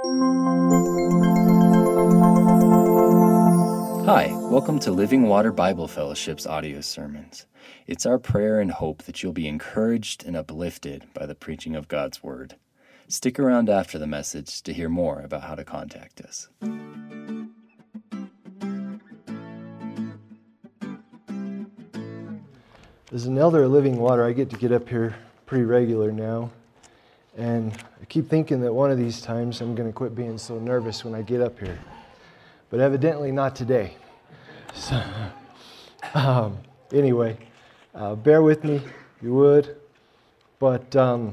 Hi, welcome to Living Water Bible Fellowship's audio sermons. It's our prayer and hope that you'll be encouraged and uplifted by the preaching of God's Word. Stick around after the message to hear more about how to contact us. As an elder of Living Water, I get to get up here pretty regular now. And I keep thinking that one of these times I'm going to quit being so nervous when I get up here. But evidently not today. So, um, anyway, uh, bear with me you would. But um,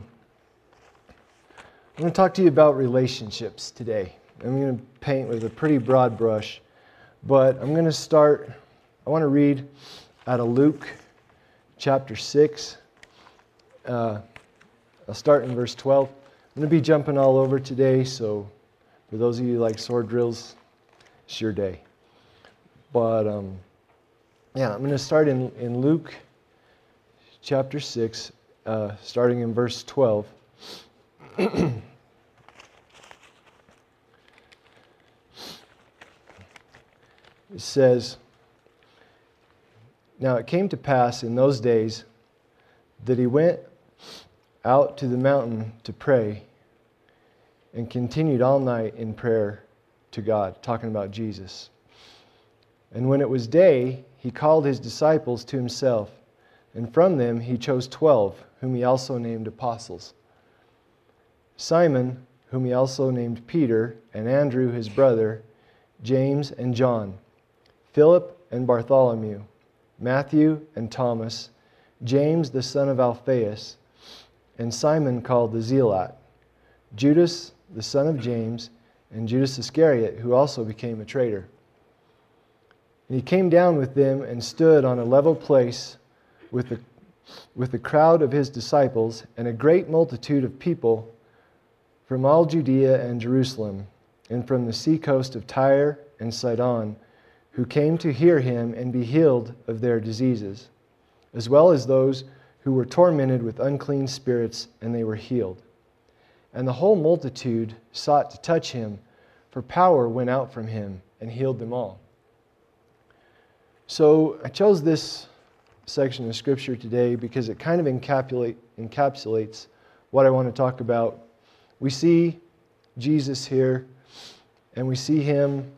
I'm going to talk to you about relationships today. I'm going to paint with a pretty broad brush. But I'm going to start, I want to read out of Luke chapter 6. Uh, I'll start in verse 12. I'm going to be jumping all over today, so for those of you like sword drills, it's your day. But um, yeah, I'm going to start in, in Luke chapter 6, uh, starting in verse 12. it says, Now it came to pass in those days that he went out to the mountain to pray and continued all night in prayer to God, talking about Jesus. And when it was day, he called his disciples to himself, and from them he chose twelve, whom he also named apostles Simon, whom he also named Peter, and Andrew his brother, James and John, Philip and Bartholomew, Matthew and Thomas, James the son of Alphaeus, and Simon called the Zealot, Judas the son of James, and Judas Iscariot, who also became a traitor. And he came down with them and stood on a level place with the, with the crowd of his disciples and a great multitude of people from all Judea and Jerusalem, and from the seacoast of Tyre and Sidon, who came to hear him and be healed of their diseases, as well as those who were tormented with unclean spirits, and they were healed. And the whole multitude sought to touch him, for power went out from him and healed them all. So I chose this section of Scripture today because it kind of encapsulate, encapsulates what I want to talk about. We see Jesus here, and we see him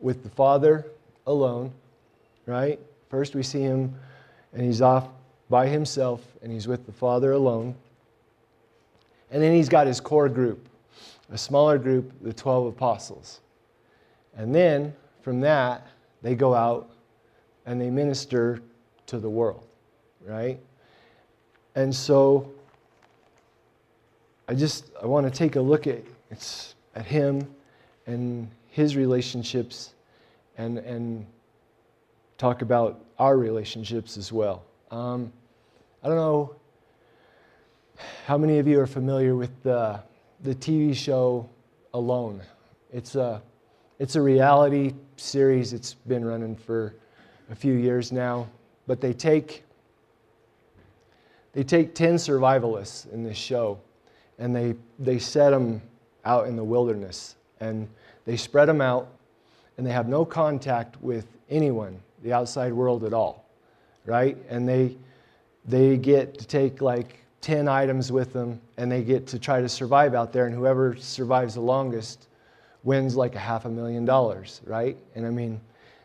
with the Father alone, right? First, we see him, and he's off by himself, and he's with the Father alone. And then he's got his core group, a smaller group, the 12 apostles. And then from that, they go out and they minister to the world, right? And so I just I want to take a look at it's at him and his relationships and and talk about our relationships as well. Um, I don't know how many of you are familiar with the, the TV show Alone. It's a, it's a reality series. It's been running for a few years now. But they take, they take 10 survivalists in this show and they, they set them out in the wilderness and they spread them out and they have no contact with anyone, the outside world at all, right? And they, they get to take like 10 items with them and they get to try to survive out there and whoever survives the longest wins like a half a million dollars right? And i mean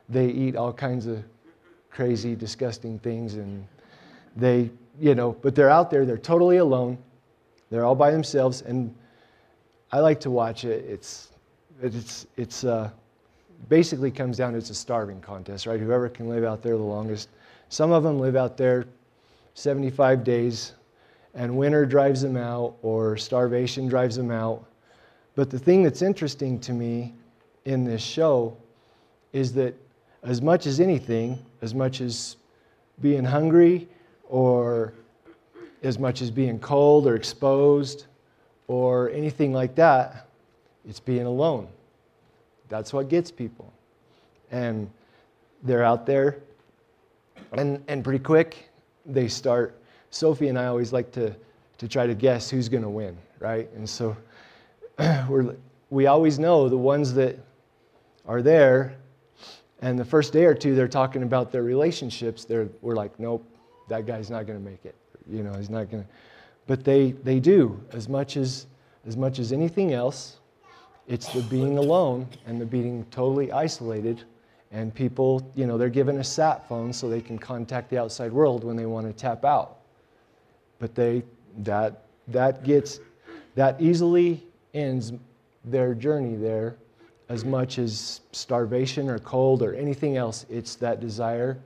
they eat all kinds of crazy disgusting things and they you know but they're out there they're totally alone they're all by themselves and i like to watch it. It's it's it's uh, basically comes down to it's a starving contest right? Whoever can live out there the longest some of them live out there 75 days and winter drives them out or starvation drives them out. But the thing that's interesting to me in this show is that as much as anything, as much as being hungry or as much as being cold or exposed or anything like that, it's being alone. That's what gets people. And they're out there, and, and pretty quick, they start Sophie and I always like to, to try to guess who's going to win, right? And so we're, we always know the ones that are there, and the first day or two they're talking about their relationships. They're, we're like, nope, that guy's not going to make it. You know, he's not going to. But they, they do as much as as much as anything else. It's the being alone and the being totally isolated. And people, you know, they're given a sat phone so they can contact the outside world when they want to tap out. But they that that gets that easily ends their journey there as much as starvation or cold or anything else. It's that desire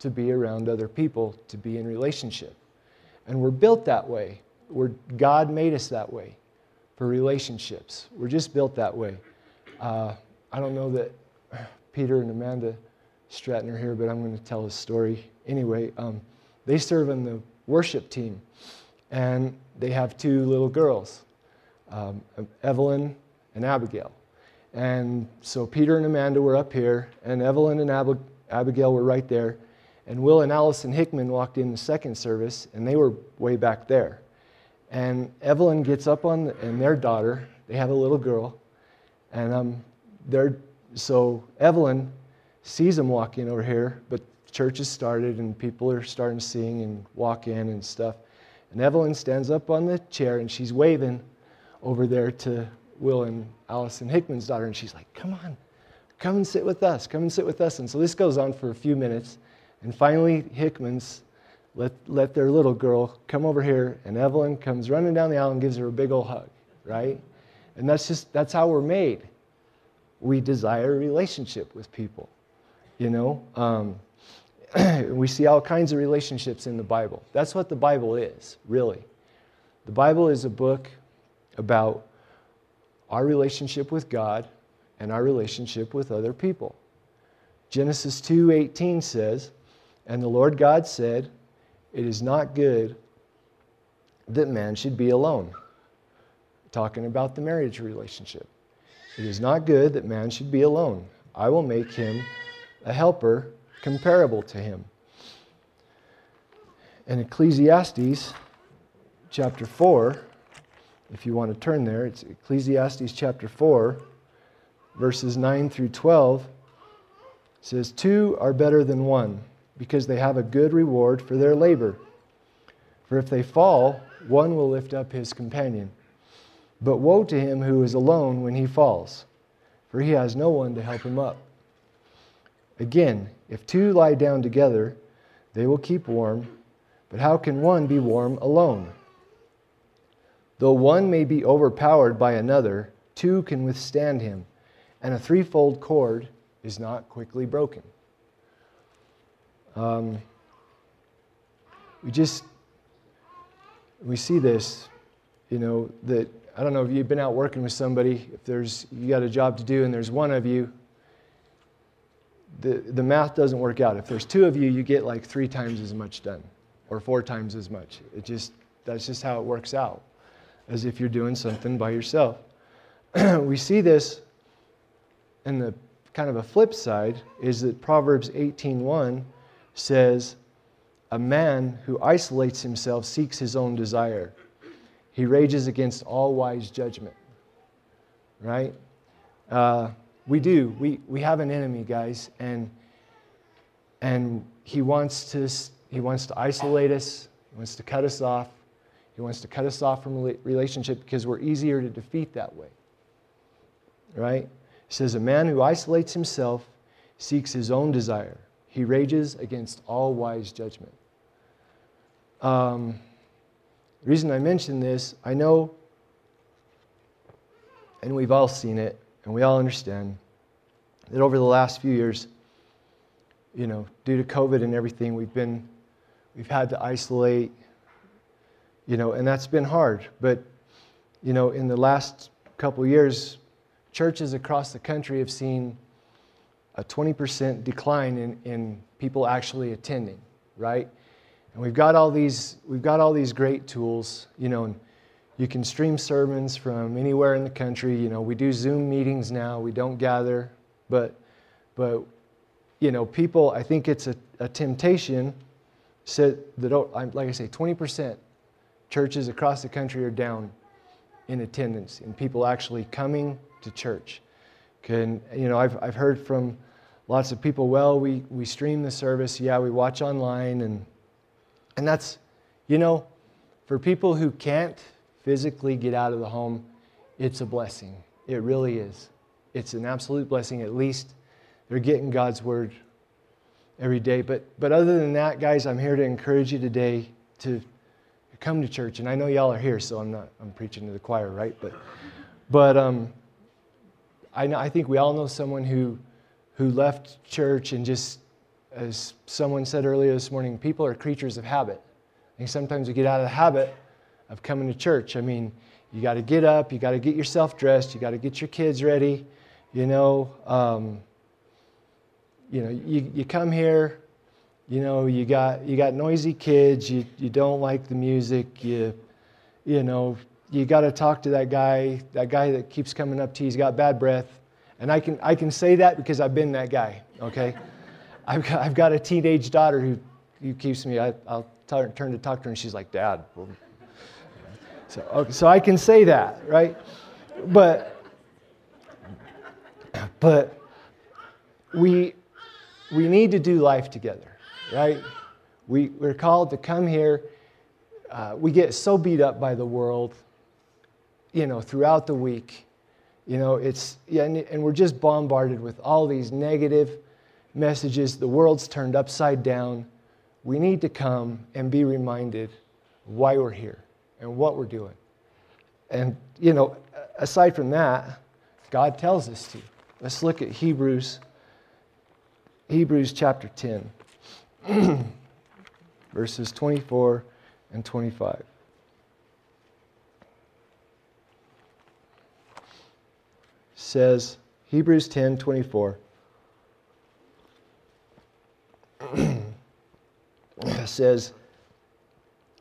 to be around other people, to be in relationship. And we're built that way. We're, God made us that way for relationships. We're just built that way. Uh, I don't know that Peter and Amanda Stratton are here, but I'm going to tell a story anyway. Um, they serve in the worship team, and they have two little girls, um, Evelyn and Abigail. And so Peter and Amanda were up here, and Evelyn and Ab- Abigail were right there. And Will and Allison Hickman walked in the second service, and they were way back there. And Evelyn gets up on, and their daughter, they have a little girl, and um, they're, so Evelyn sees them walking over here, but church has started and people are starting to sing and walk in and stuff. And Evelyn stands up on the chair and she's waving over there to Will and Allison Hickman's daughter, and she's like, Come on, come and sit with us, come and sit with us. And so this goes on for a few minutes, and finally, Hickman's let, let their little girl come over here, and Evelyn comes running down the aisle and gives her a big old hug, right? And that's just, that's how we're made. We desire a relationship with people, you know? Um, we see all kinds of relationships in the Bible. That's what the Bible is, really. The Bible is a book about our relationship with God and our relationship with other people. Genesis 2:18 says, "And the Lord God said, it is not good that man should be alone. Talking about the marriage relationship. It is not good that man should be alone. I will make him a helper comparable to him. In Ecclesiastes chapter 4, if you want to turn there, it's Ecclesiastes chapter 4, verses 9 through 12. Says, Two are better than one because they have a good reward for their labor. For if they fall, one will lift up his companion. But woe to him who is alone when he falls, for he has no one to help him up. Again, if two lie down together, they will keep warm, but how can one be warm alone? Though one may be overpowered by another, two can withstand him, and a threefold cord is not quickly broken. Um, we just we see this, you know, that I don't know if you've been out working with somebody, if there's you got a job to do and there's one of you, the, the math doesn't work out. If there's two of you, you get like three times as much done or four times as much. It just that's just how it works out, as if you're doing something by yourself. we see this in the kind of a flip side is that Proverbs 18:1 says, A man who isolates himself seeks his own desire. He rages against all wise judgment. Right? Uh, we do. We, we have an enemy, guys, and, and he, wants to, he wants to isolate us, he wants to cut us off. He wants to cut us off from relationship because we're easier to defeat that way. Right? He says, A man who isolates himself seeks his own desire. He rages against all wise judgment. Um, the reason I mention this, I know, and we've all seen it, and we all understand that over the last few years, you know, due to COVID and everything, we've been, we've had to isolate, you know, and that's been hard. But, you know, in the last couple years, churches across the country have seen a 20% decline in, in people actually attending, right? And we've got all these, we've got all these great tools, you know, and you can stream sermons from anywhere in the country. You know, we do Zoom meetings now, we don't gather, but, but you know, people, I think it's a, a temptation said that, oh, like I say, 20% churches across the country are down in attendance, in people actually coming to church. Can, you know, I've, I've heard from lots of people, well, we, we stream the service, yeah, we watch online, and, and that's, you know, for people who can't physically get out of the home, it's a blessing. It really is. It's an absolute blessing. At least they're getting God's word every day. But, but other than that, guys, I'm here to encourage you today to come to church. And I know y'all are here, so I'm not I'm preaching to the choir, right? But but um, I, know, I think we all know someone who who left church and just as someone said earlier this morning, people are creatures of habit. And sometimes we get out of the habit of coming to church. I mean, you got to get up, you got to get yourself dressed, you got to get your kids ready. You know, um, you know, you, you come here, you know, you got you got noisy kids, you, you don't like the music, you you know, you got to talk to that guy, that guy that keeps coming up to you, he's got bad breath. And I can I can say that because I've been that guy, okay? I've got, I've got a teenage daughter who, who keeps me, I, will turn to talk to her and she's like, Dad. So, okay, so I can say that, right? But, but we, we need to do life together, right? We, we're called to come here. Uh, we get so beat up by the world, you know, throughout the week. You know, it's, yeah, and, and we're just bombarded with all these negative messages. The world's turned upside down. We need to come and be reminded why we're here and what we're doing. And, you know, aside from that, God tells us to. Let's look at Hebrews Hebrews chapter 10, verses 24 and 25. Says, Hebrews 10 24. says,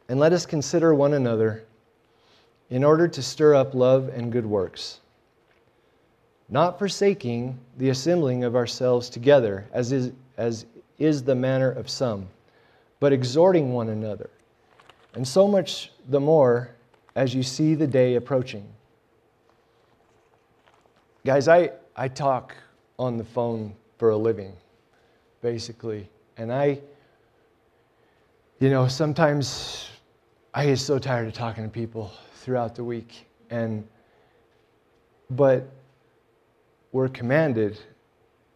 And let us consider one another in order to stir up love and good works not forsaking the assembling of ourselves together, as is, as is the manner of some, but exhorting one another, and so much the more as you see the day approaching. Guys, I, I talk on the phone for a living, basically, and I, you know, sometimes I get so tired of talking to people throughout the week, and but we're commanded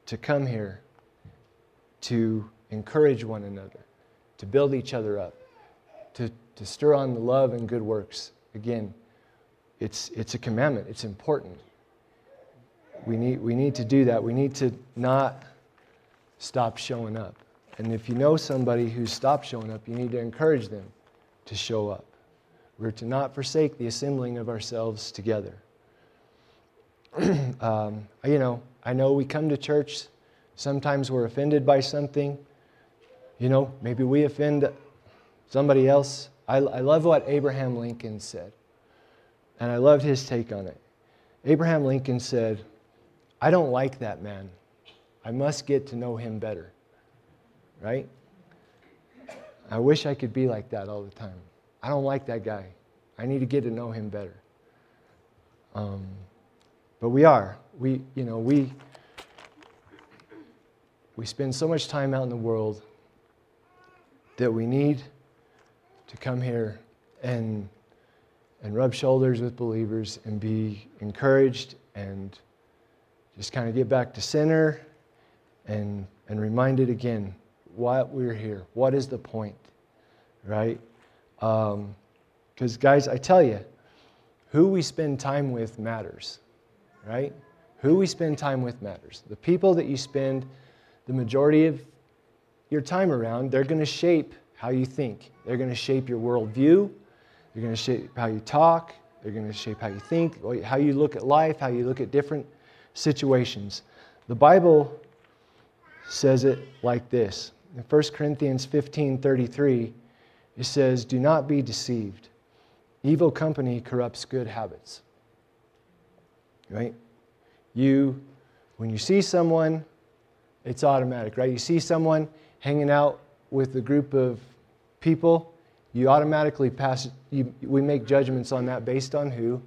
to come here to encourage one another, to build each other up, to, to stir on the love and good works. Again, it's, it's a commandment, it's important. We need, we need to do that. We need to not stop showing up. And if you know somebody who's stopped showing up, you need to encourage them to show up. We're to not forsake the assembling of ourselves together. um, you know, I know we come to church, sometimes we're offended by something. You know, maybe we offend somebody else. I, I love what Abraham Lincoln said, and I loved his take on it. Abraham Lincoln said, I don't like that man. I must get to know him better. Right? I wish I could be like that all the time. I don't like that guy. I need to get to know him better. Um, but we are. We, you know, we, we spend so much time out in the world that we need to come here and, and rub shoulders with believers and be encouraged and just kind of get back to center and, and reminded again why we're here. What is the point, right? Because, um, guys, I tell you, who we spend time with matters right? Who we spend time with matters. The people that you spend the majority of your time around, they're going to shape how you think. They're going to shape your worldview. They're going to shape how you talk. They're going to shape how you think, how you look at life, how you look at different situations. The Bible says it like this. In 1 Corinthians 15 33, it says, Do not be deceived. Evil company corrupts good habits right? You, when you see someone, it's automatic, right? You see someone hanging out with a group of people, you automatically pass, you, we make judgments on that based on who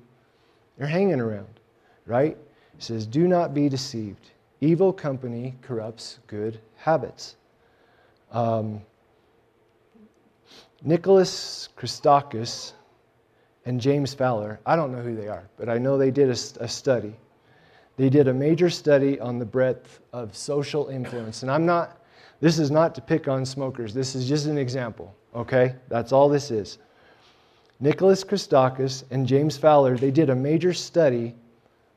They're hanging around, right? It says, Do not be deceived. Evil company corrupts good habits. Um, Nicholas Christakis and James Fowler, I don't know who they are, but I know they did a, a study. They did a major study on the breadth of social influence. And I'm not, this is not to pick on smokers, this is just an example, okay? That's all this is. Nicholas Christakis and James Fowler, they did a major study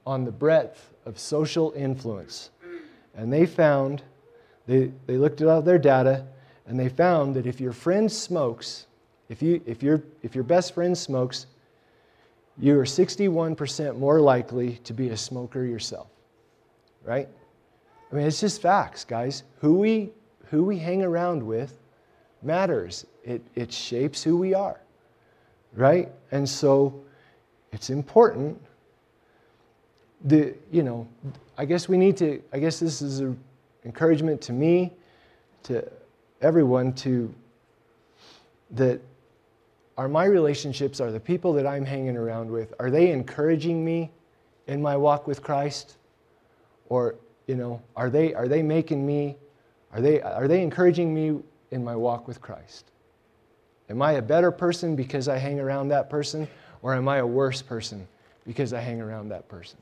on the breadth of social influence. And they found, they, they looked at all their data, and they found that if your friend smokes, if, you, if, your, if your best friend smokes, you are 61% more likely to be a smoker yourself. Right? I mean, it's just facts, guys. Who we, who we hang around with matters, it, it shapes who we are right? And so it's important. The, you know, I guess we need to, I guess this is an encouragement to me, to everyone, to that are my relationships, are the people that I'm hanging around with, are they encouraging me in my walk with Christ? Or, you know, are they, are they making me, are they, are they encouraging me in my walk with Christ? Am I a better person because I hang around that person? Or am I a worse person because I hang around that person?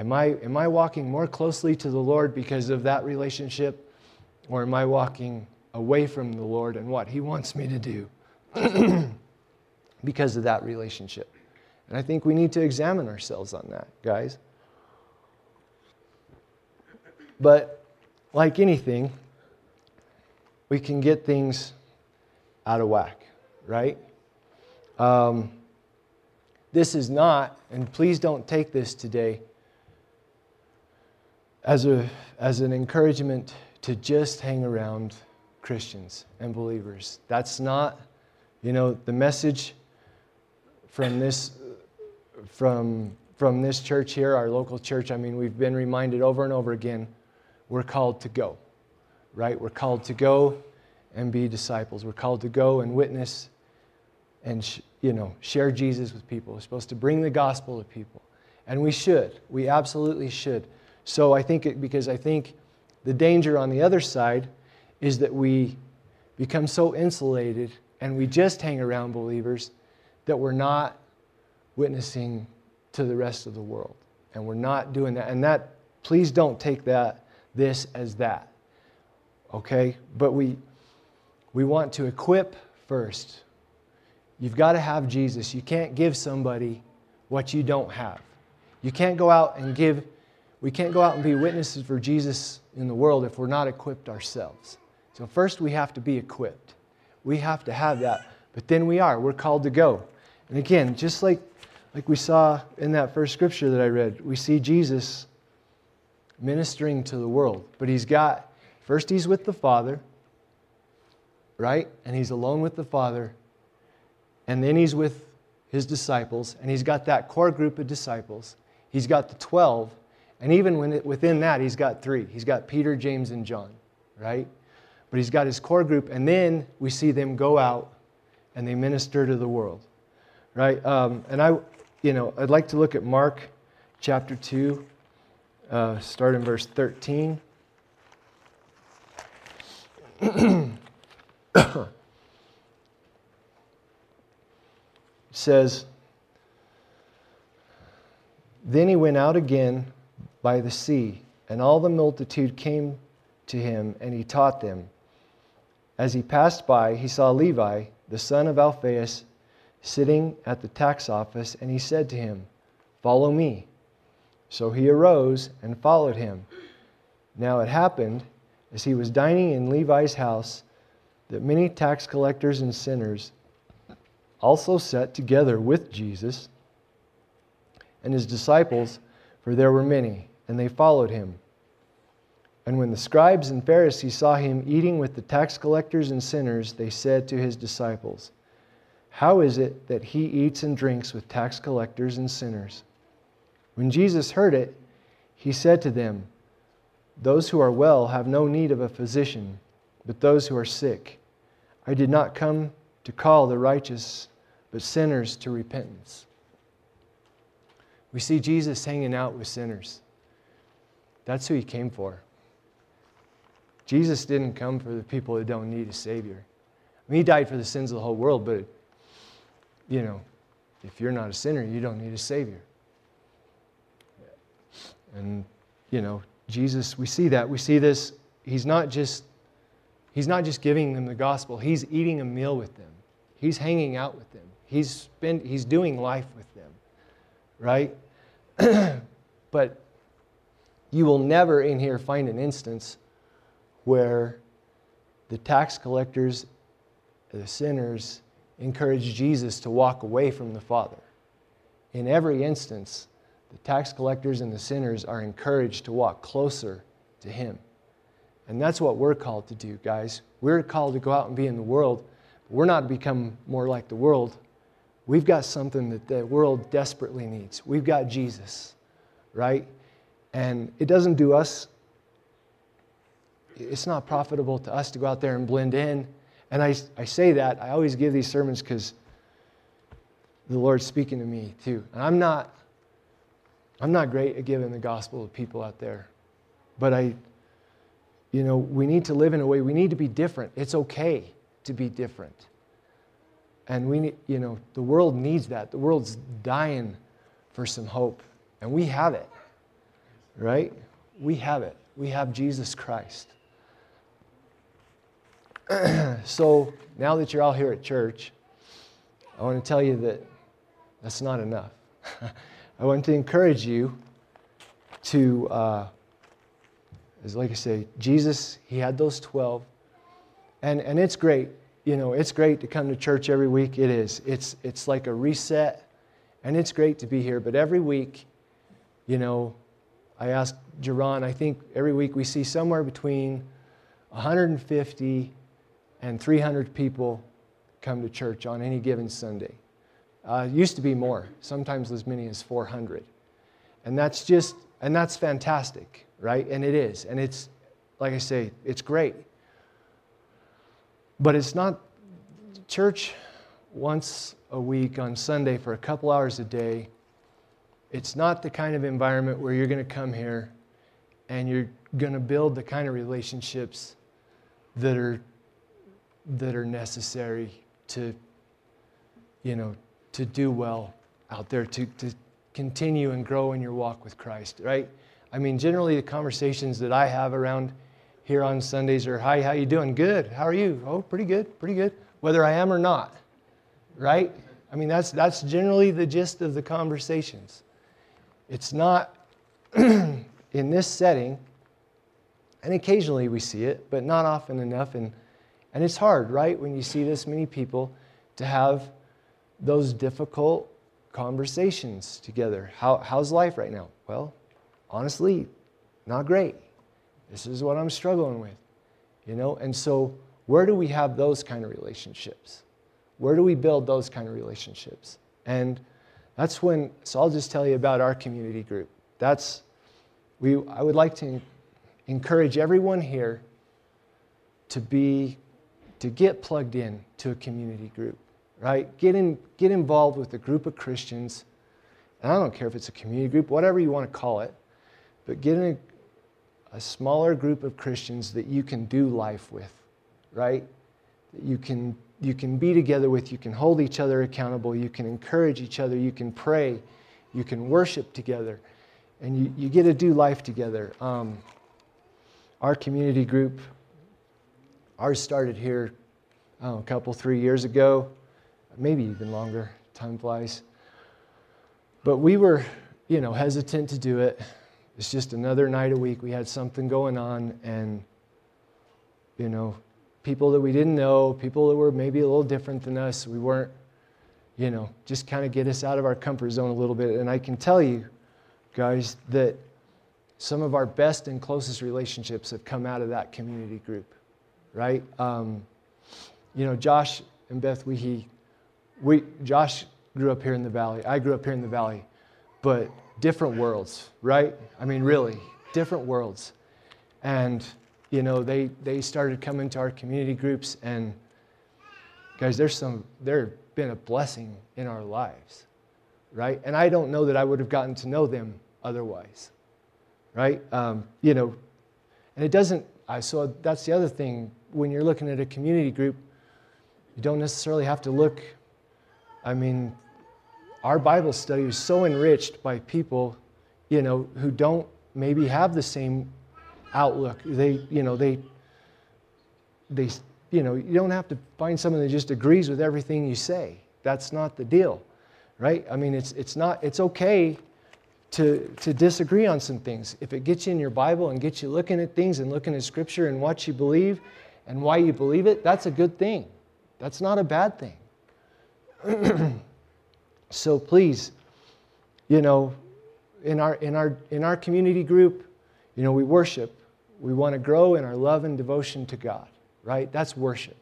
Am I, am I walking more closely to the Lord because of that relationship? Or am I walking away from the Lord and what He wants me to do because of that relationship? And I think we need to examine ourselves on that, guys. But like anything, we can get things out of whack, right? Um, this is not, and please don't take this today as, a, as an encouragement to just hang around Christians and believers. That's not, you know, the message from this, from, from this church here, our local church. I mean, we've been reminded over and over again we're called to go, right? We're called to go and be disciples. We're called to go and witness and sh- you know share Jesus with people. We're supposed to bring the gospel to people, and we should. We absolutely should. So I think it, because I think the danger on the other side is that we become so insulated and we just hang around believers that we're not witnessing to the rest of the world, and we're not doing that. And that, please don't take that this as that. Okay, but we we want to equip first. You've got to have Jesus. You can't give somebody what you don't have. You can't go out and give, we can't go out and be witnesses for Jesus in the world if we're not equipped ourselves. So, first we have to be equipped. We have to have that. But then we are. We're called to go. And again, just like, like we saw in that first scripture that I read, we see Jesus ministering to the world. But he's got, first, he's with the Father right? And he's alone with the Father. And then he's with his disciples, and he's got that core group of disciples. He's got the 12, and even within that, he's got three. He's got Peter, James, and John, right? But he's got his core group, and then we see them go out and they minister to the world, right? Um, and I, you know, I'd like to look at Mark chapter 2, uh, start in verse 13. says, Then he went out again by the sea, and all the multitude came to him, and he taught them. As he passed by, he saw Levi, the son of Alphaeus, sitting at the tax office, and he said to him, Follow me. So he arose and followed him. Now it happened, as he was dining in Levi's house, that many tax collectors and sinners also sat together with Jesus and his disciples, for there were many, and they followed him. And when the scribes and Pharisees saw him eating with the tax collectors and sinners, they said to his disciples, How is it that he eats and drinks with tax collectors and sinners? When Jesus heard it, he said to them, Those who are well have no need of a physician, but those who are sick. I did not come to call the righteous, but sinners to repentance. We see Jesus hanging out with sinners. That's who he came for. Jesus didn't come for the people that don't need a Savior. I mean, he died for the sins of the whole world, but, you know, if you're not a sinner, you don't need a Savior. And, you know, Jesus, we see that. We see this. He's not just He's not just giving them the gospel, he's eating a meal with them. He's hanging out with them. He's, spend, he's doing life with them, right? but you will never in here find an instance where the tax collectors, the sinners, encourage Jesus to walk away from the Father. In every instance, the tax collectors and the sinners are encouraged to walk closer to Him. And that's what we're called to do, guys. We're called to go out and be in the world. We're not to become more like the world. We've got something that the world desperately needs. We've got Jesus, right? And it doesn't do us, it's not profitable to us to go out there and blend in. And I, I say that, I always give these sermons because the Lord's speaking to me too. And I'm not, I'm not great at giving the gospel to people out there, but I, you know, we need to live in a way, we need to be different. It's okay to be different. And we need, you know, the world needs that. The world's dying for some hope. And we have it, right? We have it. We have Jesus Christ. so now that you're all here at church, I want to tell you that that's not enough. I want to encourage you to. Uh, is like I say, Jesus, he had those 12. And, and it's great. You know, it's great to come to church every week. It is. It's, it's like a reset. And it's great to be here. But every week, you know, I asked Jeron, I think every week we see somewhere between 150 and 300 people come to church on any given Sunday. Uh, used to be more, sometimes as many as 400. And that's just, and that's fantastic right? And it is. And it's, like I say, it's great. But it's not church once a week on Sunday for a couple hours a day. It's not the kind of environment where you're going to come here and you're going to build the kind of relationships that are that are necessary to you know to do well out there to, to continue and grow in your walk with Christ, right? I mean, generally the conversations that I have around here on Sundays are, "Hi, how you doing? Good. How are you? Oh, pretty good, pretty good. Whether I am or not, right? I mean, that's that's generally the gist of the conversations. It's not in this setting, and occasionally we see it, but not often enough. And and it's hard, right, when you see this many people to have those difficult conversations together. How, how's life right now? Well, honestly, not great. This is what I'm struggling with. You know, and so where do we have those kind of relationships? Where do we build those kind of relationships? And that's when, so I'll just tell you about our community group. That's, we, I would like to encourage everyone here to be, to get plugged in to a community group, right? Get, in, get involved with a group of Christians. And I don't care if it's a community group, whatever you want to call it but get in a, a smaller group of Christians that you can do life with, right? That you can, you can be together with, you can hold each other accountable, you can encourage each other, you can pray, you can worship together, and you, you get to do life together. Um, our community group, ours started here know, a couple, three years ago, maybe even longer. Time flies. But we were, you know, hesitant to do it. It's just another night a week. We had something going on, and, you know, people that we didn't know, people that were maybe a little different than us, we weren't, you know, just kind of get us out of our comfort zone a little bit. And I can tell you, guys, that some of our best and closest relationships have come out of that community group, right? Um, you know, Josh and Beth Weehee, we, Josh grew up here in the valley. I grew up here in the valley. But different worlds, right? I mean, really, different worlds. And, you know, they, they started coming to our community groups, and guys, there's some, there have been a blessing in our lives, right? And I don't know that I would have gotten to know them otherwise, right? Um, you know, and it doesn't, I, saw that's the other thing. When you're looking at a community group, you don't necessarily have to look, I mean, our Bible study is so enriched by people, you know, who don't maybe have the same outlook. They, you know, they, they, you know, you don't have to find someone that just agrees with everything you say. That's not the deal, right? I mean, it's, it's not, it's okay to, to disagree on some things. If it gets you in your Bible and gets you looking at things and looking at Scripture and what you believe and why you believe it, that's a good thing. That's not a bad thing. so please, you know, in our, in, our, in our community group, you know, we worship. We want to grow in our love and devotion to God, right? That's worship.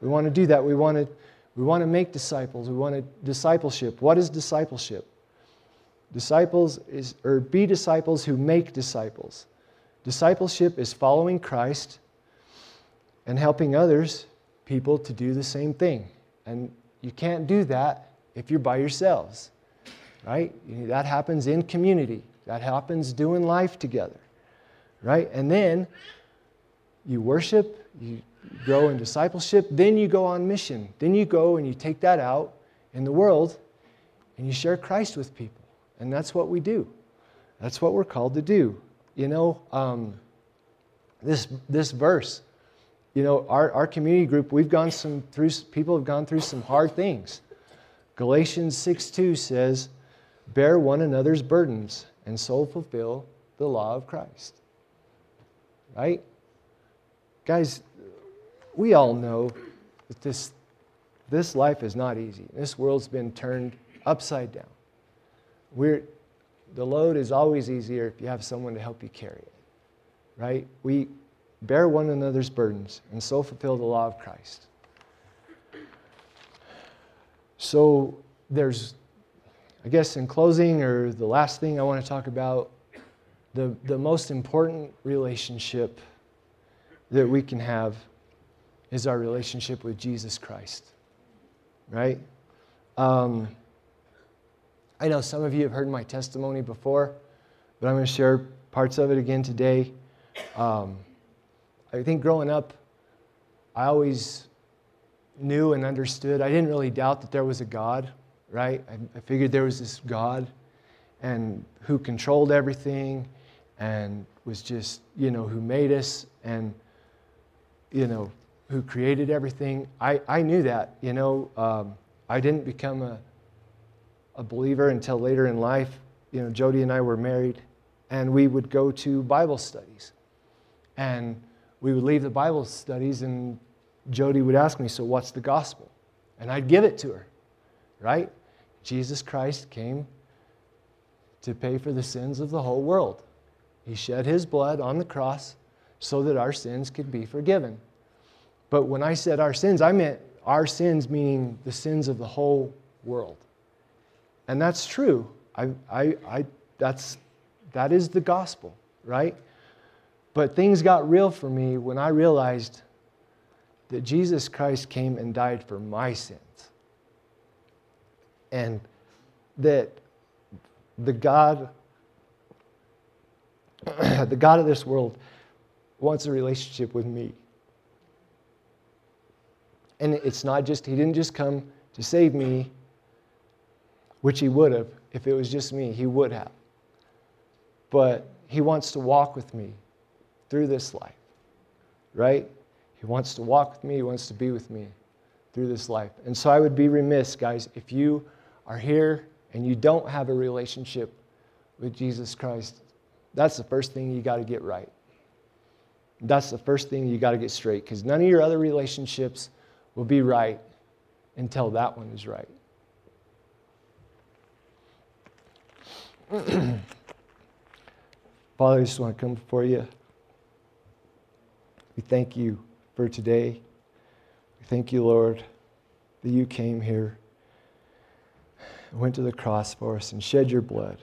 We want to do that. We want to, we want to make disciples. We want to discipleship. What is discipleship? Disciples is, or be disciples who make disciples. Discipleship is following Christ and helping others, people, to do the same thing. And you can't do that if you're by yourselves, right? That happens in community, that happens doing life together, right? And then you worship, you grow in discipleship, then you go on mission. Then you go and you take that out in the world and you share Christ with people. And that's what we do. That's what we're called to do. You know, um, this, this verse, you know, our, our community group, we've gone some through, people have gone through some hard things. Galatians 6 2 says, Bear one another's burdens and so fulfill the law of Christ. Right? Guys, we all know that this, this life is not easy. This world's been turned upside down. We're, the load is always easier if you have someone to help you carry it, right? We bear one another's burdens and so fulfill the law of Christ. So there's, I guess, in closing, or the last thing I want to talk about, the, the most important relationship that we can have is our relationship with Jesus Christ, right? Um, I know some of you have heard my testimony before, but I'm going to share parts of it again today. Um, I think growing up, I always knew and understood. I didn't really doubt that there was a God, right? I, I figured there was this God and who controlled everything and was just, you know, who made us and, you know, who created everything. I, I knew that, you know. Um, I didn't become a a believer until later in life. You know, Jody and I were married, and we would go to Bible studies. And we would leave the Bible studies, and Jody would ask me, So, what's the gospel? And I'd give it to her, right? Jesus Christ came to pay for the sins of the whole world. He shed his blood on the cross so that our sins could be forgiven. But when I said our sins, I meant our sins, meaning the sins of the whole world. And that's true. I, I, I, that's, that is the gospel, right? But things got real for me when I realized that Jesus Christ came and died for my sins. And that the God, the God of this world wants a relationship with me. And it's not just, he didn't just come to save me, which he would have. If it was just me, he would have. But he wants to walk with me through this life, right? He wants to walk with me, he wants to be with me through this life. And so I would be remiss, guys, if you are here and you don't have a relationship with Jesus Christ, that's the first thing you got to get right. That's the first thing you got to get straight because none of your other relationships will be right until that one is right. Father, I just want to come before you. We thank you for today. We thank you, Lord, that you came here, went to the cross for us, and shed your blood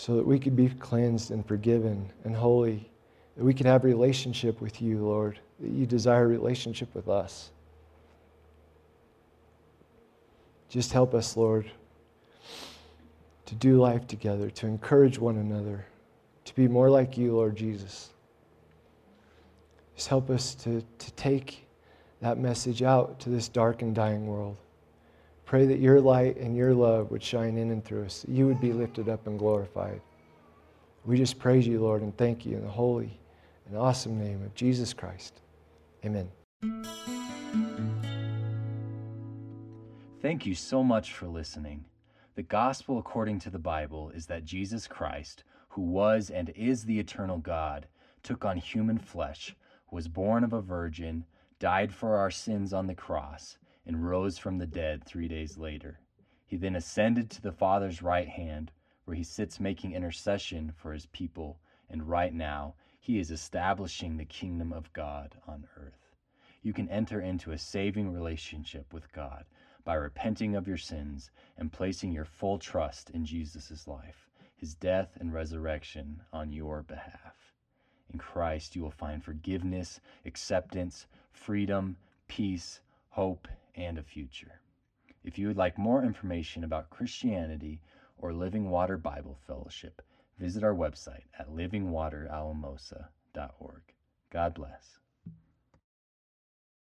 so that we could be cleansed and forgiven and holy, that we could have a relationship with you, Lord, that you desire a relationship with us. Just help us, Lord, to do life together, to encourage one another, to be more like you, Lord Jesus. Just help us to, to take that message out to this dark and dying world. Pray that your light and your love would shine in and through us, you would be lifted up and glorified. We just praise you, Lord, and thank you in the holy and awesome name of Jesus Christ. Amen. Thank you so much for listening. The gospel according to the Bible is that Jesus Christ, who was and is the eternal God, took on human flesh, was born of a virgin, died for our sins on the cross, and rose from the dead three days later. He then ascended to the Father's right hand, where he sits making intercession for his people, and right now he is establishing the kingdom of God on earth. You can enter into a saving relationship with God by repenting of your sins and placing your full trust in Jesus' life, his death and resurrection on your behalf. In Christ, you will find forgiveness, acceptance, freedom, peace, hope, and a future. If you would like more information about Christianity or Living Water Bible Fellowship, visit our website at livingwateralamosa.org. God bless.